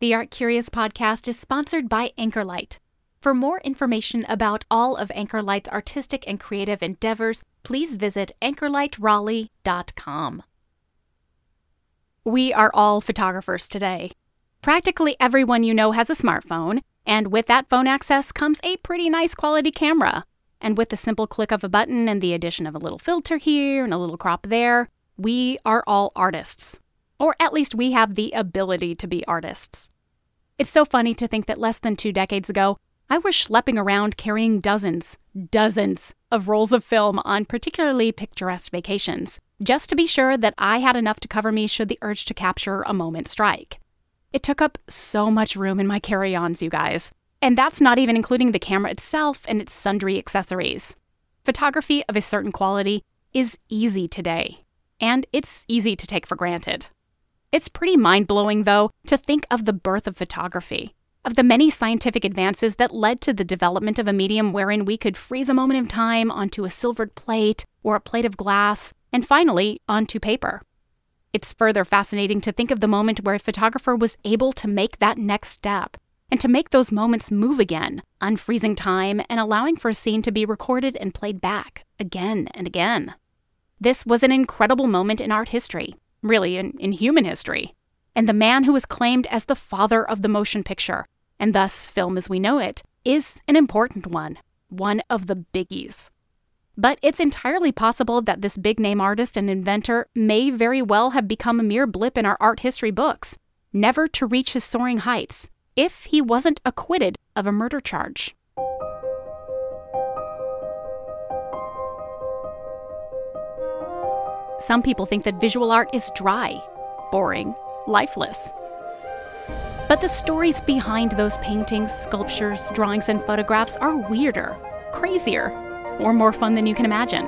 The Art Curious podcast is sponsored by Anchorlight. For more information about all of Anchorlight's artistic and creative endeavors, please visit anchorlightraleigh.com. We are all photographers today. Practically everyone you know has a smartphone, and with that phone access comes a pretty nice quality camera. And with the simple click of a button and the addition of a little filter here and a little crop there, we are all artists. Or at least we have the ability to be artists. It's so funny to think that less than two decades ago, I was schlepping around carrying dozens, dozens of rolls of film on particularly picturesque vacations, just to be sure that I had enough to cover me should the urge to capture a moment strike. It took up so much room in my carry ons, you guys. And that's not even including the camera itself and its sundry accessories. Photography of a certain quality is easy today, and it's easy to take for granted. It's pretty mind blowing, though, to think of the birth of photography, of the many scientific advances that led to the development of a medium wherein we could freeze a moment of time onto a silvered plate or a plate of glass, and finally onto paper. It's further fascinating to think of the moment where a photographer was able to make that next step and to make those moments move again, unfreezing time and allowing for a scene to be recorded and played back again and again. This was an incredible moment in art history, really, in, in human history. And the man who is claimed as the father of the motion picture, and thus film as we know it, is an important one, one of the biggies. But it's entirely possible that this big name artist and inventor may very well have become a mere blip in our art history books, never to reach his soaring heights, if he wasn't acquitted of a murder charge. Some people think that visual art is dry, boring, lifeless. But the stories behind those paintings, sculptures, drawings, and photographs are weirder, crazier, or more fun than you can imagine.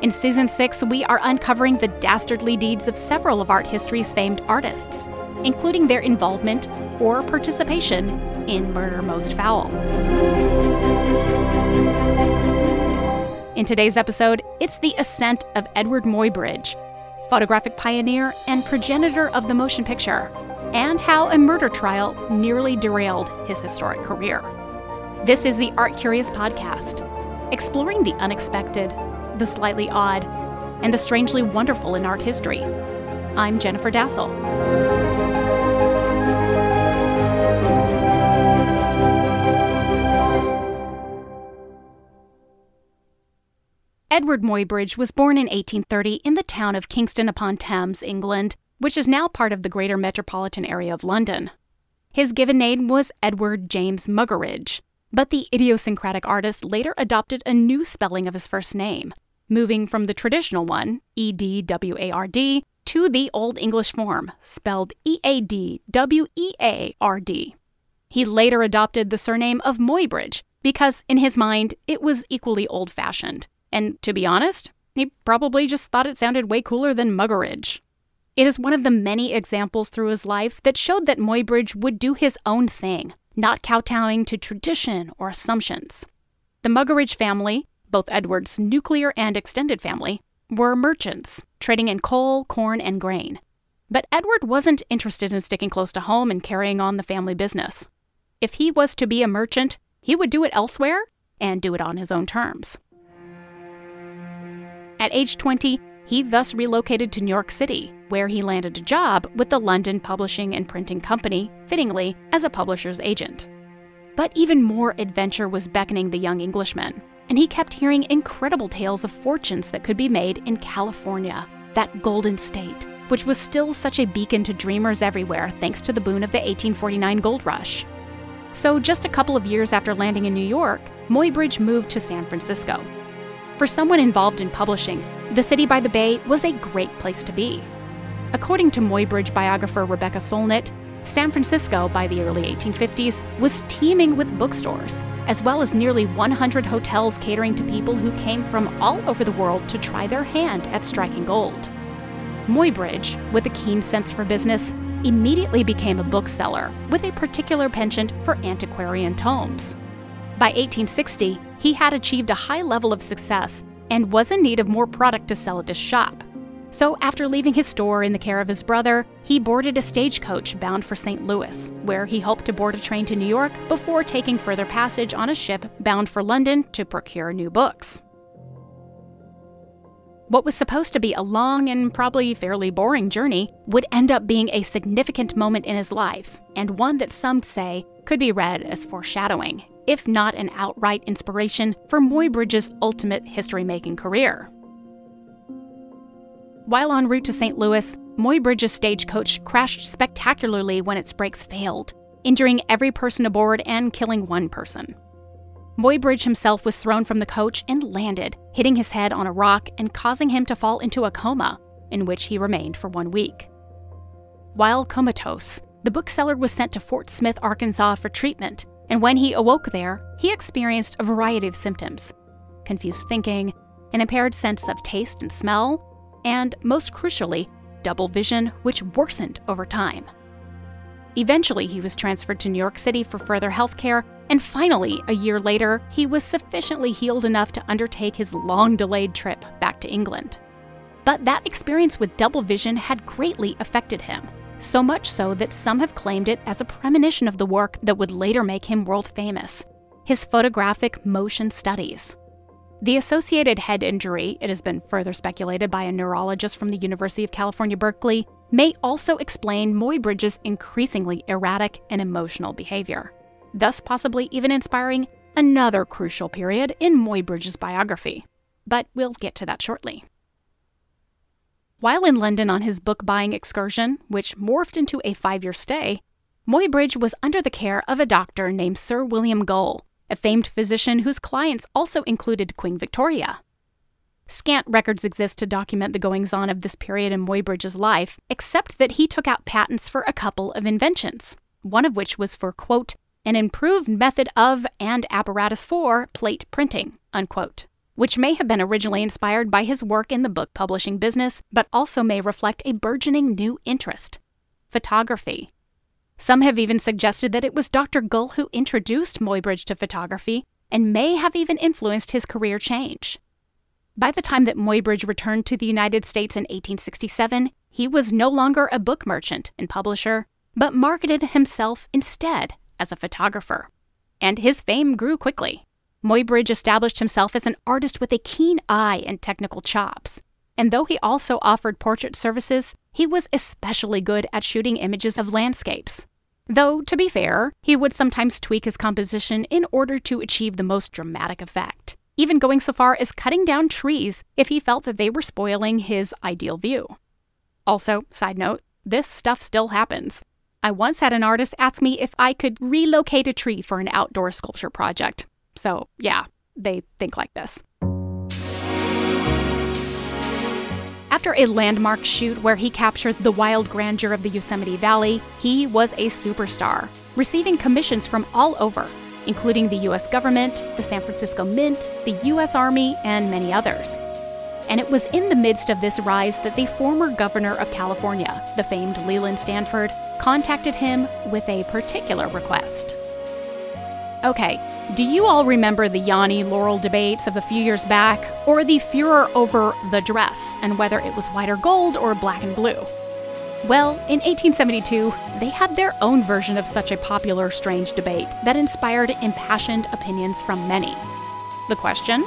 In season six, we are uncovering the dastardly deeds of several of art history's famed artists, including their involvement or participation in Murder Most Foul. In today's episode, it's the ascent of Edward Muybridge, photographic pioneer and progenitor of the motion picture, and how a murder trial nearly derailed his historic career. This is the Art Curious podcast, exploring the unexpected, the slightly odd, and the strangely wonderful in art history. I'm Jennifer Dasal. Edward Muybridge was born in 1830 in the town of Kingston upon Thames, England, which is now part of the greater metropolitan area of London. His given name was Edward James Muggeridge, but the idiosyncratic artist later adopted a new spelling of his first name, moving from the traditional one, E D W A R D, to the Old English form, spelled E A D W E A R D. He later adopted the surname of Muybridge because, in his mind, it was equally old fashioned and to be honest, he probably just thought it sounded way cooler than Muggeridge. It is one of the many examples through his life that showed that Muybridge would do his own thing, not kowtowing to tradition or assumptions. The Muggeridge family, both Edward's nuclear and extended family, were merchants, trading in coal, corn, and grain. But Edward wasn't interested in sticking close to home and carrying on the family business. If he was to be a merchant, he would do it elsewhere and do it on his own terms. At age 20, he thus relocated to New York City, where he landed a job with the London Publishing and Printing Company, fittingly, as a publisher's agent. But even more adventure was beckoning the young Englishman, and he kept hearing incredible tales of fortunes that could be made in California, that golden state, which was still such a beacon to dreamers everywhere thanks to the boon of the 1849 gold rush. So, just a couple of years after landing in New York, Muybridge moved to San Francisco, for someone involved in publishing, the city by the bay was a great place to be. According to Muybridge biographer Rebecca Solnit, San Francisco by the early 1850s was teeming with bookstores, as well as nearly 100 hotels catering to people who came from all over the world to try their hand at striking gold. Muybridge, with a keen sense for business, immediately became a bookseller with a particular penchant for antiquarian tomes. By 1860, he had achieved a high level of success and was in need of more product to sell at his shop. So, after leaving his store in the care of his brother, he boarded a stagecoach bound for St. Louis, where he hoped to board a train to New York before taking further passage on a ship bound for London to procure new books. What was supposed to be a long and probably fairly boring journey would end up being a significant moment in his life, and one that some say could be read as foreshadowing, if not an outright inspiration for Muybridge's ultimate history making career. While en route to St. Louis, Muybridge's stagecoach crashed spectacularly when its brakes failed, injuring every person aboard and killing one person. Muybridge himself was thrown from the coach and landed, hitting his head on a rock and causing him to fall into a coma, in which he remained for one week. While comatose, the bookseller was sent to Fort Smith, Arkansas for treatment, and when he awoke there, he experienced a variety of symptoms confused thinking, an impaired sense of taste and smell, and most crucially, double vision, which worsened over time. Eventually, he was transferred to New York City for further health care, and finally, a year later, he was sufficiently healed enough to undertake his long delayed trip back to England. But that experience with double vision had greatly affected him, so much so that some have claimed it as a premonition of the work that would later make him world famous his photographic motion studies. The associated head injury, it has been further speculated by a neurologist from the University of California, Berkeley, may also explain Muybridge's increasingly erratic and emotional behavior, thus possibly even inspiring another crucial period in Muybridge's biography. But we'll get to that shortly. While in London on his book buying excursion, which morphed into a five year stay, Muybridge was under the care of a doctor named Sir William Gull, a famed physician whose clients also included Queen Victoria. Scant records exist to document the goings on of this period in Muybridge's life, except that he took out patents for a couple of inventions, one of which was for, quote, an improved method of and apparatus for plate printing, unquote, which may have been originally inspired by his work in the book publishing business, but also may reflect a burgeoning new interest photography. Some have even suggested that it was Dr. Gull who introduced Muybridge to photography and may have even influenced his career change. By the time that Muybridge returned to the United States in 1867, he was no longer a book merchant and publisher, but marketed himself instead as a photographer. And his fame grew quickly. Muybridge established himself as an artist with a keen eye and technical chops. And though he also offered portrait services, he was especially good at shooting images of landscapes. Though, to be fair, he would sometimes tweak his composition in order to achieve the most dramatic effect even going so far as cutting down trees if he felt that they were spoiling his ideal view. Also, side note, this stuff still happens. I once had an artist ask me if I could relocate a tree for an outdoor sculpture project. So, yeah, they think like this. After a landmark shoot where he captured the wild grandeur of the Yosemite Valley, he was a superstar, receiving commissions from all over, including the US government, the San Francisco Mint, the US Army, and many others. And it was in the midst of this rise that the former governor of California, the famed Leland Stanford, contacted him with a particular request. Okay, do you all remember the Yanni Laurel debates of a few years back, or the furor over the dress and whether it was white or gold or black and blue? Well, in 1872, they had their own version of such a popular, strange debate that inspired impassioned opinions from many. The question?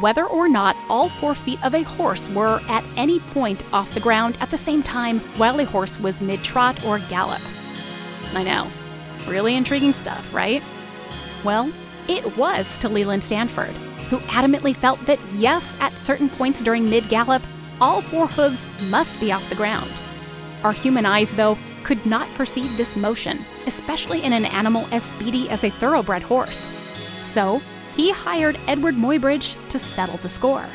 Whether or not all four feet of a horse were at any point off the ground at the same time while a horse was mid trot or gallop. I know. Really intriguing stuff, right? Well, it was to Leland Stanford, who adamantly felt that yes, at certain points during mid gallop, all four hooves must be off the ground. Our human eyes, though, could not perceive this motion, especially in an animal as speedy as a thoroughbred horse. So, he hired Edward Muybridge to settle the score.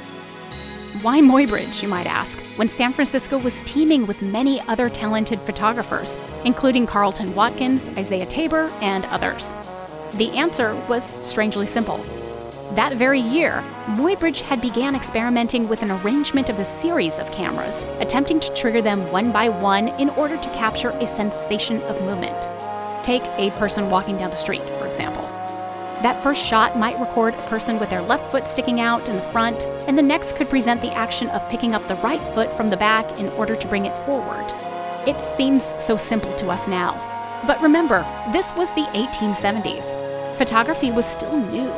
Why Muybridge, you might ask, when San Francisco was teeming with many other talented photographers, including Carleton Watkins, Isaiah Taber, and others? The answer was strangely simple that very year, Muybridge had began experimenting with an arrangement of a series of cameras, attempting to trigger them one by one in order to capture a sensation of movement. Take a person walking down the street, for example. That first shot might record a person with their left foot sticking out in the front, and the next could present the action of picking up the right foot from the back in order to bring it forward. It seems so simple to us now. But remember, this was the 1870s. Photography was still new,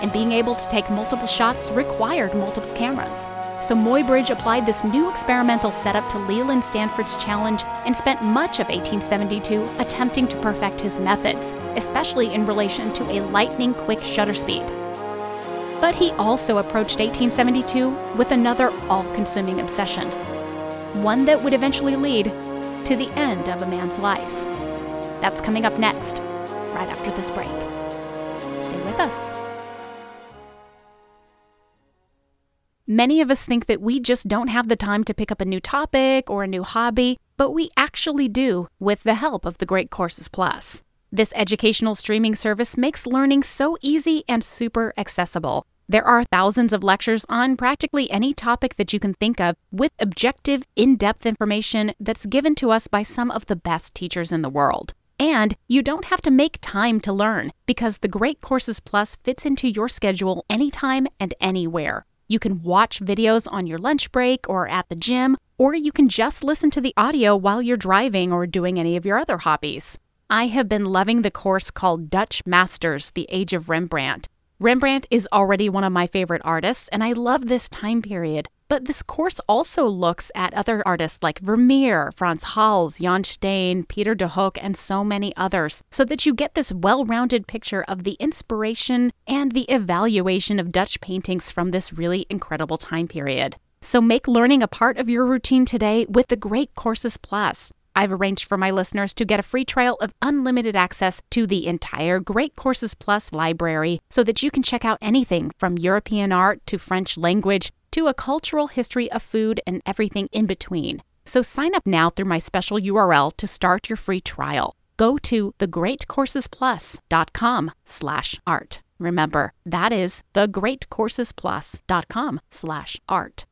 and being able to take multiple shots required multiple cameras. So Muybridge applied this new experimental setup to Leland Stanford's challenge and spent much of 1872 attempting to perfect his methods, especially in relation to a lightning quick shutter speed. But he also approached 1872 with another all consuming obsession, one that would eventually lead to the end of a man's life. That's coming up next, right after this break. Stay with us. Many of us think that we just don't have the time to pick up a new topic or a new hobby, but we actually do with the help of the Great Courses Plus. This educational streaming service makes learning so easy and super accessible. There are thousands of lectures on practically any topic that you can think of with objective, in depth information that's given to us by some of the best teachers in the world. And you don't have to make time to learn because the Great Courses Plus fits into your schedule anytime and anywhere. You can watch videos on your lunch break or at the gym, or you can just listen to the audio while you're driving or doing any of your other hobbies. I have been loving the course called Dutch Masters The Age of Rembrandt. Rembrandt is already one of my favorite artists, and I love this time period. But this course also looks at other artists like Vermeer, Frans Hals, Jan Steen, Peter de Hooch, and so many others, so that you get this well rounded picture of the inspiration and the evaluation of Dutch paintings from this really incredible time period. So make learning a part of your routine today with the Great Courses Plus. I've arranged for my listeners to get a free trial of unlimited access to the entire Great Courses Plus library so that you can check out anything from European art to French language to a cultural history of food and everything in between. So sign up now through my special URL to start your free trial. Go to thegreatcoursesplus.com slash art. Remember, that is thegreatcoursesplus.com slash art.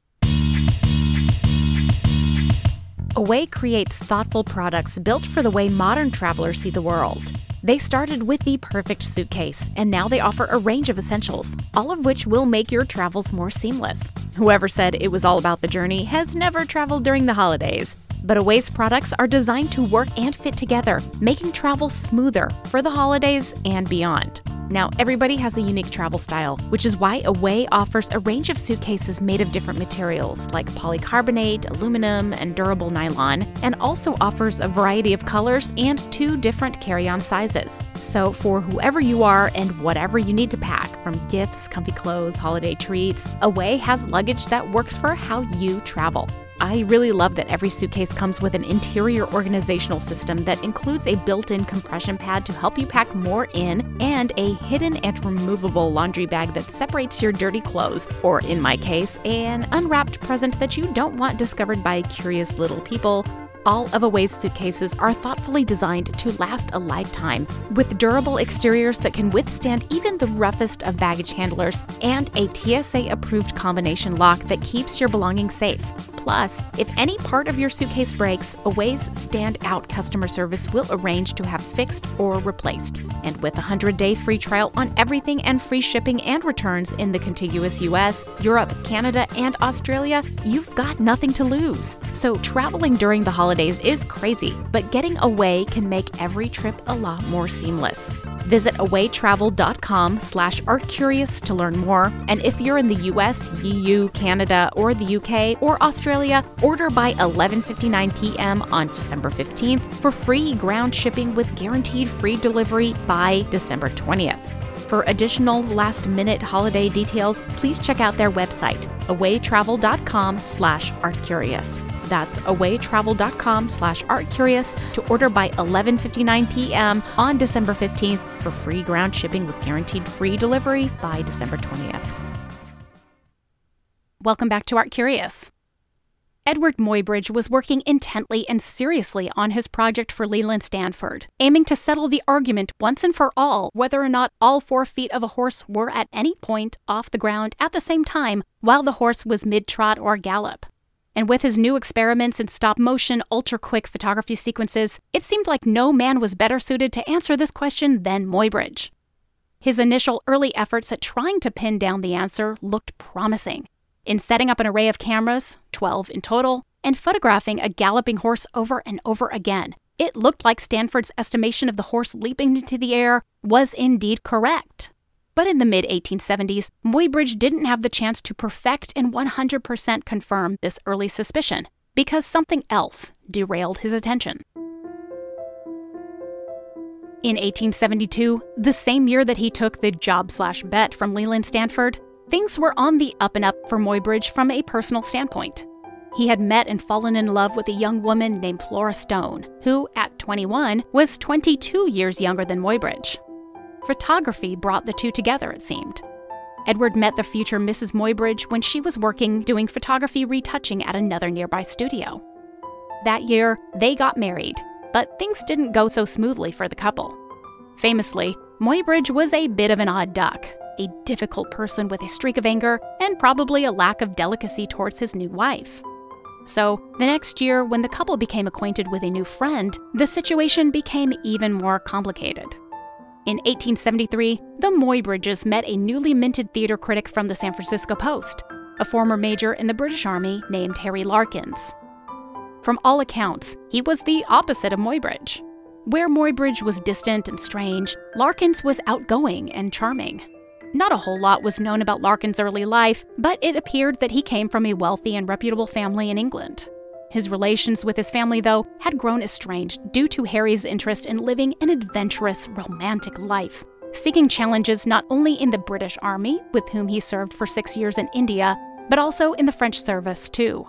Away creates thoughtful products built for the way modern travelers see the world. They started with the perfect suitcase, and now they offer a range of essentials, all of which will make your travels more seamless. Whoever said it was all about the journey has never traveled during the holidays. But Away's products are designed to work and fit together, making travel smoother for the holidays and beyond. Now, everybody has a unique travel style, which is why Away offers a range of suitcases made of different materials like polycarbonate, aluminum, and durable nylon, and also offers a variety of colors and two different carry on sizes. So, for whoever you are and whatever you need to pack, from gifts, comfy clothes, holiday treats, Away has luggage that works for how you travel. I really love that every suitcase comes with an interior organizational system that includes a built in compression pad to help you pack more in and a hidden and removable laundry bag that separates your dirty clothes, or in my case, an unwrapped present that you don't want discovered by curious little people all of Away's suitcases are thoughtfully designed to last a lifetime, with durable exteriors that can withstand even the roughest of baggage handlers, and a TSA approved combination lock that keeps your belongings safe. Plus, if any part of your suitcase breaks, Away's standout customer service will arrange to have fixed or replaced. And with a 100 day free trial on everything and free shipping and returns in the contiguous US, Europe, Canada, and Australia, you've got nothing to lose. So, traveling during the holidays is crazy, but getting away can make every trip a lot more seamless. Visit awaytravel.com slash artcurious to learn more. And if you're in the US, EU, Canada, or the UK, or Australia, order by 11.59 p.m. on December 15th for free ground shipping with guaranteed free delivery by December 20th. For additional last-minute holiday details, please check out their website, awaytravel.com slash artcurious. That's awaytravel.com slash artcurious to order by 11.59 p.m. on December 15th for free ground shipping with guaranteed free delivery by December 20th. Welcome back to Art Curious. Edward Muybridge was working intently and seriously on his project for Leland Stanford, aiming to settle the argument once and for all whether or not all four feet of a horse were at any point off the ground at the same time while the horse was mid trot or gallop. And with his new experiments in stop motion, ultra quick photography sequences, it seemed like no man was better suited to answer this question than Muybridge. his initial early efforts at trying to pin down the answer looked promising. In setting up an array of cameras, 12 in total, and photographing a galloping horse over and over again, it looked like Stanford's estimation of the horse leaping into the air was indeed correct. But in the mid 1870s, Muybridge didn't have the chance to perfect and 100% confirm this early suspicion because something else derailed his attention. In 1872, the same year that he took the job slash bet from Leland Stanford, things were on the up and up for Muybridge from a personal standpoint. He had met and fallen in love with a young woman named Flora Stone, who, at 21, was 22 years younger than Muybridge. Photography brought the two together, it seemed. Edward met the future Mrs. Muybridge when she was working doing photography retouching at another nearby studio. That year, they got married, but things didn't go so smoothly for the couple. Famously, Muybridge was a bit of an odd duck, a difficult person with a streak of anger and probably a lack of delicacy towards his new wife. So, the next year, when the couple became acquainted with a new friend, the situation became even more complicated. In 1873, the Muybridges met a newly minted theater critic from the San Francisco Post, a former major in the British Army named Harry Larkins. From all accounts, he was the opposite of Muybridge. Where Muybridge was distant and strange, Larkins was outgoing and charming. Not a whole lot was known about Larkins' early life, but it appeared that he came from a wealthy and reputable family in England. His relations with his family, though, had grown estranged due to Harry's interest in living an adventurous, romantic life, seeking challenges not only in the British Army, with whom he served for six years in India, but also in the French service, too.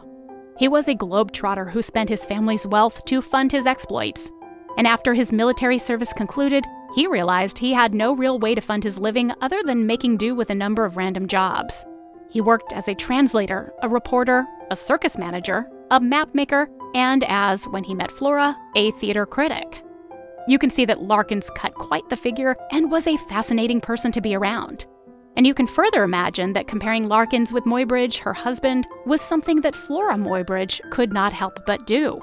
He was a globetrotter who spent his family's wealth to fund his exploits. And after his military service concluded, he realized he had no real way to fund his living other than making do with a number of random jobs. He worked as a translator, a reporter, a circus manager, a mapmaker, and as, when he met Flora, a theater critic. You can see that Larkins cut quite the figure and was a fascinating person to be around. And you can further imagine that comparing Larkins with Muybridge, her husband, was something that Flora Muybridge could not help but do.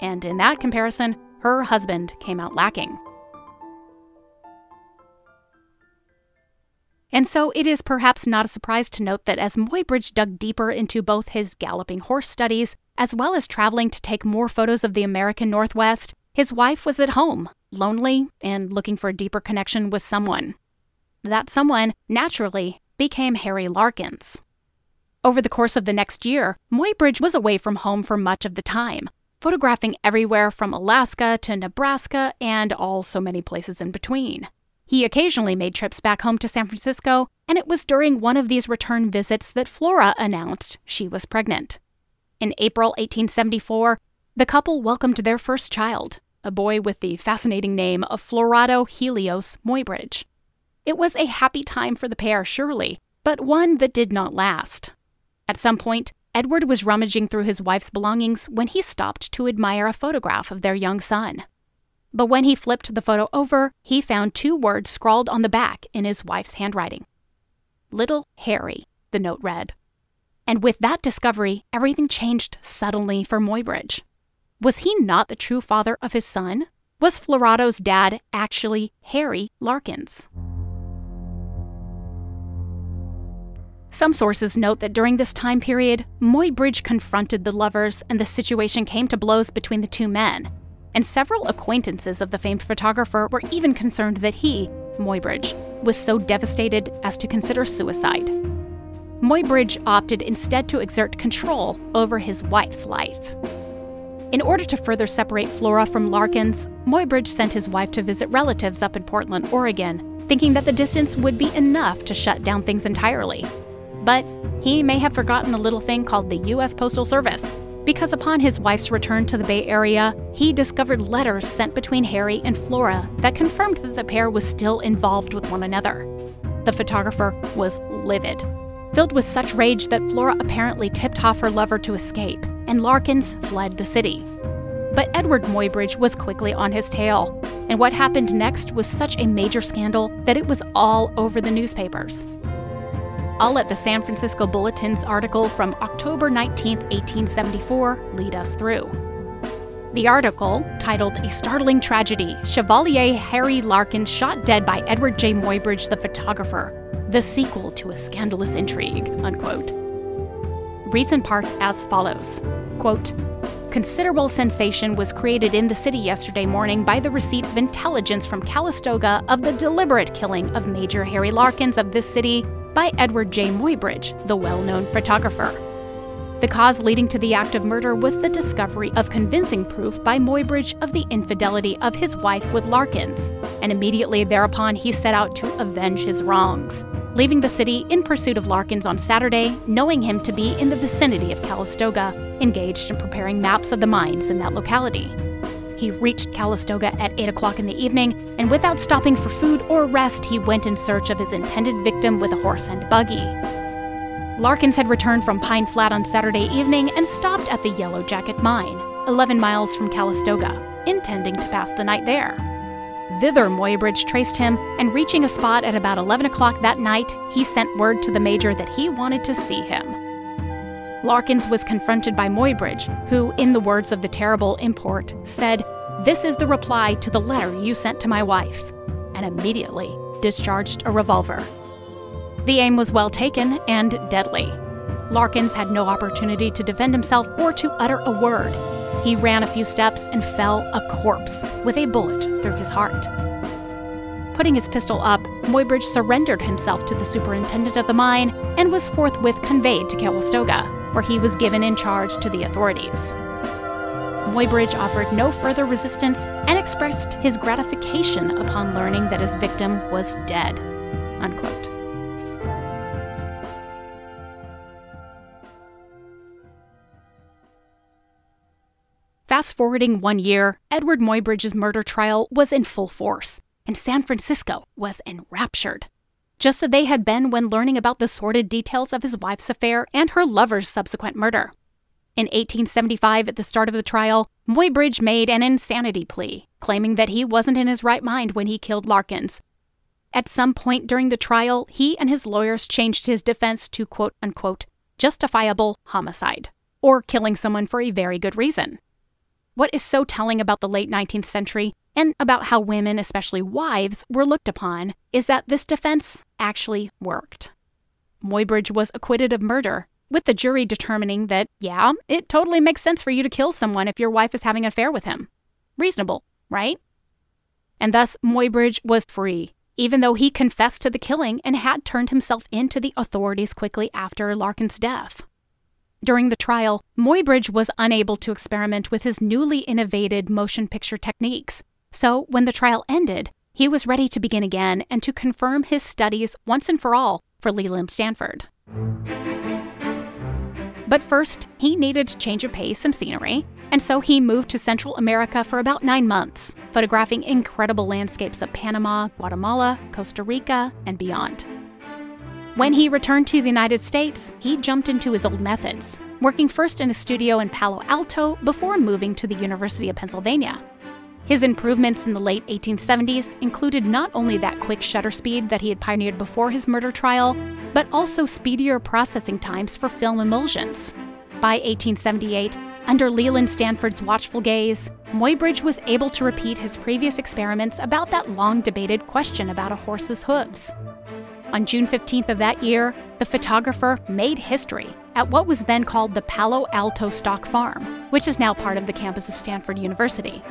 And in that comparison, her husband came out lacking. And so it is perhaps not a surprise to note that as Muybridge dug deeper into both his galloping horse studies, as well as traveling to take more photos of the American Northwest, his wife was at home, lonely, and looking for a deeper connection with someone. That someone, naturally, became Harry Larkins. Over the course of the next year, Muybridge was away from home for much of the time, photographing everywhere from Alaska to Nebraska and all so many places in between. He occasionally made trips back home to San Francisco, and it was during one of these return visits that Flora announced she was pregnant. In April 1874, the couple welcomed their first child, a boy with the fascinating name of Florado Helios Muybridge. It was a happy time for the pair, surely, but one that did not last. At some point, Edward was rummaging through his wife's belongings when he stopped to admire a photograph of their young son. But when he flipped the photo over, he found two words scrawled on the back in his wife's handwriting Little Harry, the note read. And with that discovery, everything changed suddenly for Muybridge. Was he not the true father of his son? Was Florado's dad actually Harry Larkins? Some sources note that during this time period, Muybridge confronted the lovers and the situation came to blows between the two men, and several acquaintances of the famed photographer were even concerned that he, Muybridge, was so devastated as to consider suicide. Muybridge opted instead to exert control over his wife's life. In order to further separate Flora from Larkins, Muybridge sent his wife to visit relatives up in Portland, Oregon, thinking that the distance would be enough to shut down things entirely. But he may have forgotten a little thing called the U.S. Postal Service, because upon his wife's return to the Bay Area, he discovered letters sent between Harry and Flora that confirmed that the pair was still involved with one another. The photographer was livid, filled with such rage that Flora apparently tipped off her lover to escape, and Larkins fled the city. But Edward Muybridge was quickly on his tail, and what happened next was such a major scandal that it was all over the newspapers. I'll let the San Francisco Bulletin's article from October 19, 1874, lead us through. The article, titled A Startling Tragedy Chevalier Harry Larkin Shot Dead by Edward J. Muybridge, the Photographer, the sequel to a scandalous intrigue, unquote, reads in part as follows quote, Considerable sensation was created in the city yesterday morning by the receipt of intelligence from Calistoga of the deliberate killing of Major Harry Larkins of this city by Edward J. Muybridge, the well known photographer. The cause leading to the act of murder was the discovery of convincing proof by Muybridge of the infidelity of his wife with Larkins, and immediately thereupon he set out to avenge his wrongs, leaving the city in pursuit of Larkins on Saturday, knowing him to be in the vicinity of Calistoga, engaged in preparing maps of the mines in that locality. He reached Calistoga at 8 o'clock in the evening, and without stopping for food or rest, he went in search of his intended victim with a horse and buggy. Larkins had returned from Pine Flat on Saturday evening and stopped at the Yellow Jacket Mine, 11 miles from Calistoga, intending to pass the night there. Thither, Muybridge traced him, and reaching a spot at about 11 o'clock that night, he sent word to the major that he wanted to see him. Larkins was confronted by Muybridge, who, in the words of the terrible import, said, This is the reply to the letter you sent to my wife, and immediately discharged a revolver. The aim was well taken and deadly. Larkins had no opportunity to defend himself or to utter a word. He ran a few steps and fell a corpse with a bullet through his heart. Putting his pistol up, Muybridge surrendered himself to the superintendent of the mine and was forthwith conveyed to Calistoga, where he was given in charge to the authorities. Muybridge offered no further resistance and expressed his gratification upon learning that his victim was dead. Unquote. Fast forwarding one year, Edward Muybridge's murder trial was in full force, and San Francisco was enraptured. Just as they had been when learning about the sordid details of his wife's affair and her lover's subsequent murder. In 1875, at the start of the trial, Muybridge made an insanity plea, claiming that he wasn't in his right mind when he killed Larkins. At some point during the trial, he and his lawyers changed his defense to quote unquote justifiable homicide, or killing someone for a very good reason. What is so telling about the late 19th century and about how women, especially wives, were looked upon is that this defense actually worked. Muybridge was acquitted of murder, with the jury determining that, yeah, it totally makes sense for you to kill someone if your wife is having an affair with him. Reasonable, right? And thus, Muybridge was free, even though he confessed to the killing and had turned himself in to the authorities quickly after Larkin's death. During the trial, Muybridge was unable to experiment with his newly innovated motion picture techniques. So, when the trial ended, he was ready to begin again and to confirm his studies once and for all for Leland Stanford. But first, he needed change of pace and scenery, and so he moved to Central America for about nine months, photographing incredible landscapes of Panama, Guatemala, Costa Rica, and beyond. When he returned to the United States, he jumped into his old methods, working first in a studio in Palo Alto before moving to the University of Pennsylvania. His improvements in the late 1870s included not only that quick shutter speed that he had pioneered before his murder trial, but also speedier processing times for film emulsions. By 1878, under Leland Stanford's watchful gaze, Muybridge was able to repeat his previous experiments about that long debated question about a horse's hooves. On June 15th of that year, the photographer made history at what was then called the Palo Alto Stock Farm, which is now part of the campus of Stanford University.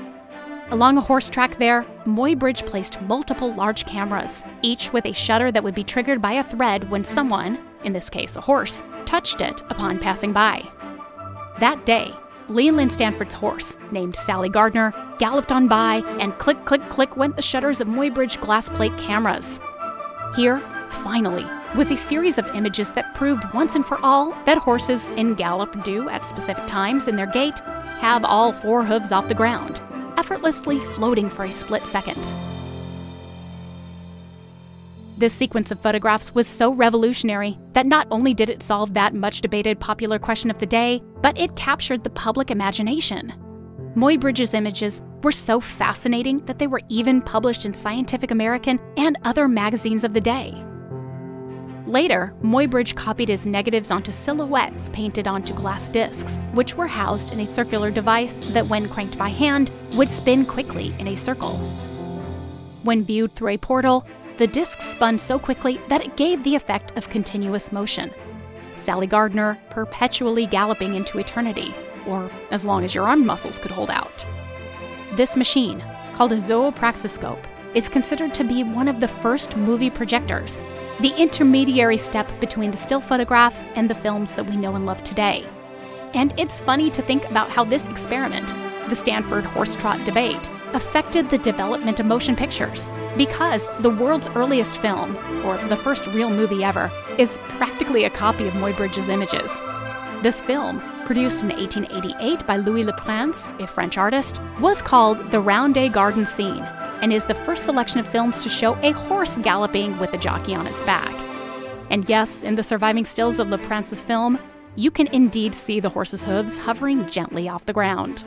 Along a horse track there, Muybridge placed multiple large cameras, each with a shutter that would be triggered by a thread when someone, in this case a horse, touched it upon passing by. That day, Leland Stanford's horse, named Sally Gardner, galloped on by, and click, click, click went the shutters of Muybridge glass plate cameras. Here, finally, was a series of images that proved once and for all that horses in gallop do at specific times in their gait have all four hooves off the ground, effortlessly floating for a split second. This sequence of photographs was so revolutionary that not only did it solve that much debated popular question of the day, but it captured the public imagination. Muybridge's images were so fascinating that they were even published in Scientific American and other magazines of the day. Later, Muybridge copied his negatives onto silhouettes painted onto glass discs, which were housed in a circular device that, when cranked by hand, would spin quickly in a circle. When viewed through a portal, the discs spun so quickly that it gave the effect of continuous motion. Sally Gardner perpetually galloping into eternity, or as long as your arm muscles could hold out. This machine, called a zoopraxiscope, is considered to be one of the first movie projectors the intermediary step between the still photograph and the films that we know and love today. And it's funny to think about how this experiment, the Stanford horse trot debate, affected the development of motion pictures, because the world's earliest film, or the first real movie ever, is practically a copy of Muybridge's images. This film, produced in 1888 by Louis Le Prince, a French artist, was called The Roundhay Garden Scene and is the first selection of films to show a horse galloping with a jockey on its back. And yes, in the surviving stills of Le film, you can indeed see the horse's hooves hovering gently off the ground.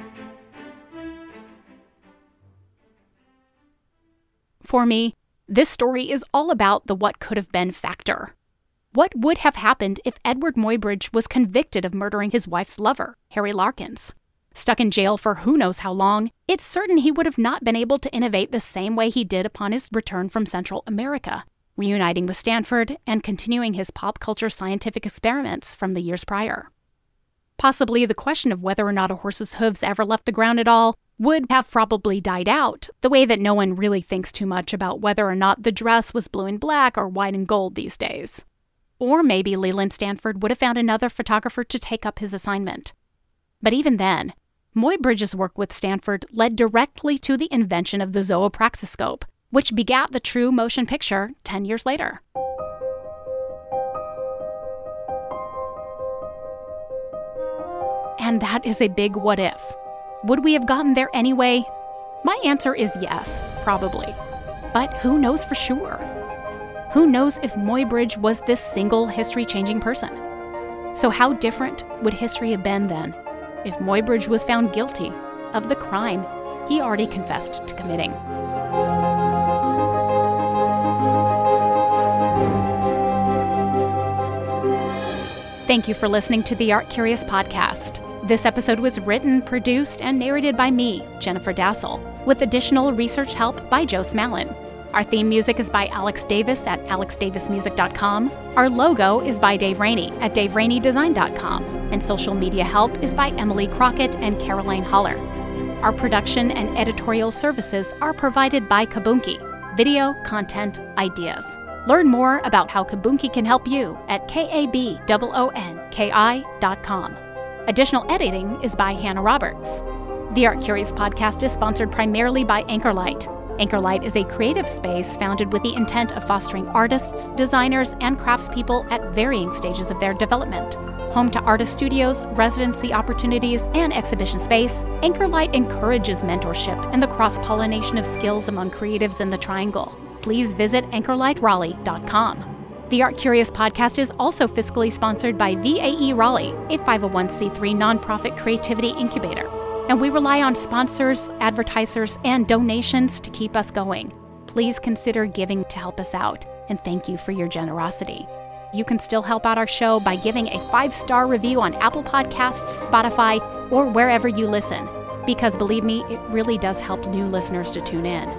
For me, this story is all about the what could have been factor. What would have happened if Edward Muybridge was convicted of murdering his wife's lover, Harry Larkins? Stuck in jail for who knows how long, it's certain he would have not been able to innovate the same way he did upon his return from Central America, reuniting with Stanford and continuing his pop culture scientific experiments from the years prior. Possibly the question of whether or not a horse's hooves ever left the ground at all would have probably died out, the way that no one really thinks too much about whether or not the dress was blue and black or white and gold these days. Or maybe Leland Stanford would have found another photographer to take up his assignment. But even then, Muybridge's work with Stanford led directly to the invention of the zoopraxiscope, which begat the true motion picture 10 years later. And that is a big what if. Would we have gotten there anyway? My answer is yes, probably. But who knows for sure? Who knows if Muybridge was this single history changing person? So, how different would history have been then? If Muybridge was found guilty of the crime he already confessed to committing. Thank you for listening to the Art Curious podcast. This episode was written, produced, and narrated by me, Jennifer Dasal, with additional research help by Joe Smallin. Our theme music is by Alex Davis at alexdavismusic.com. Our logo is by Dave Rainey at daverainydesign.com. And social media help is by Emily Crockett and Caroline Holler. Our production and editorial services are provided by Kabunki, video content ideas. Learn more about how Kabunki can help you at kabonki.com. Additional editing is by Hannah Roberts. The Art Curious podcast is sponsored primarily by Anchorlight Anchorlight is a creative space founded with the intent of fostering artists, designers, and craftspeople at varying stages of their development. Home to artist studios, residency opportunities, and exhibition space, Anchorlight encourages mentorship and the cross pollination of skills among creatives in the Triangle. Please visit anchorlightraleigh.com. The Art Curious podcast is also fiscally sponsored by VAE Raleigh, a 501c3 nonprofit creativity incubator and we rely on sponsors, advertisers, and donations to keep us going. Please consider giving to help us out, and thank you for your generosity. You can still help out our show by giving a five star review on Apple Podcasts, Spotify, or wherever you listen, because believe me, it really does help new listeners to tune in.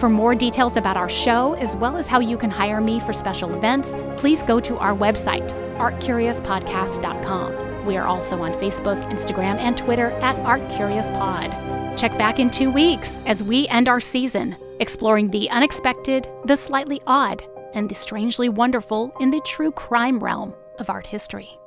For more details about our show, as well as how you can hire me for special events, please go to our website, artcuriouspodcast.com. We are also on Facebook, Instagram, and Twitter at ArtCuriousPod. Check back in two weeks as we end our season, exploring the unexpected, the slightly odd, and the strangely wonderful in the true crime realm of art history.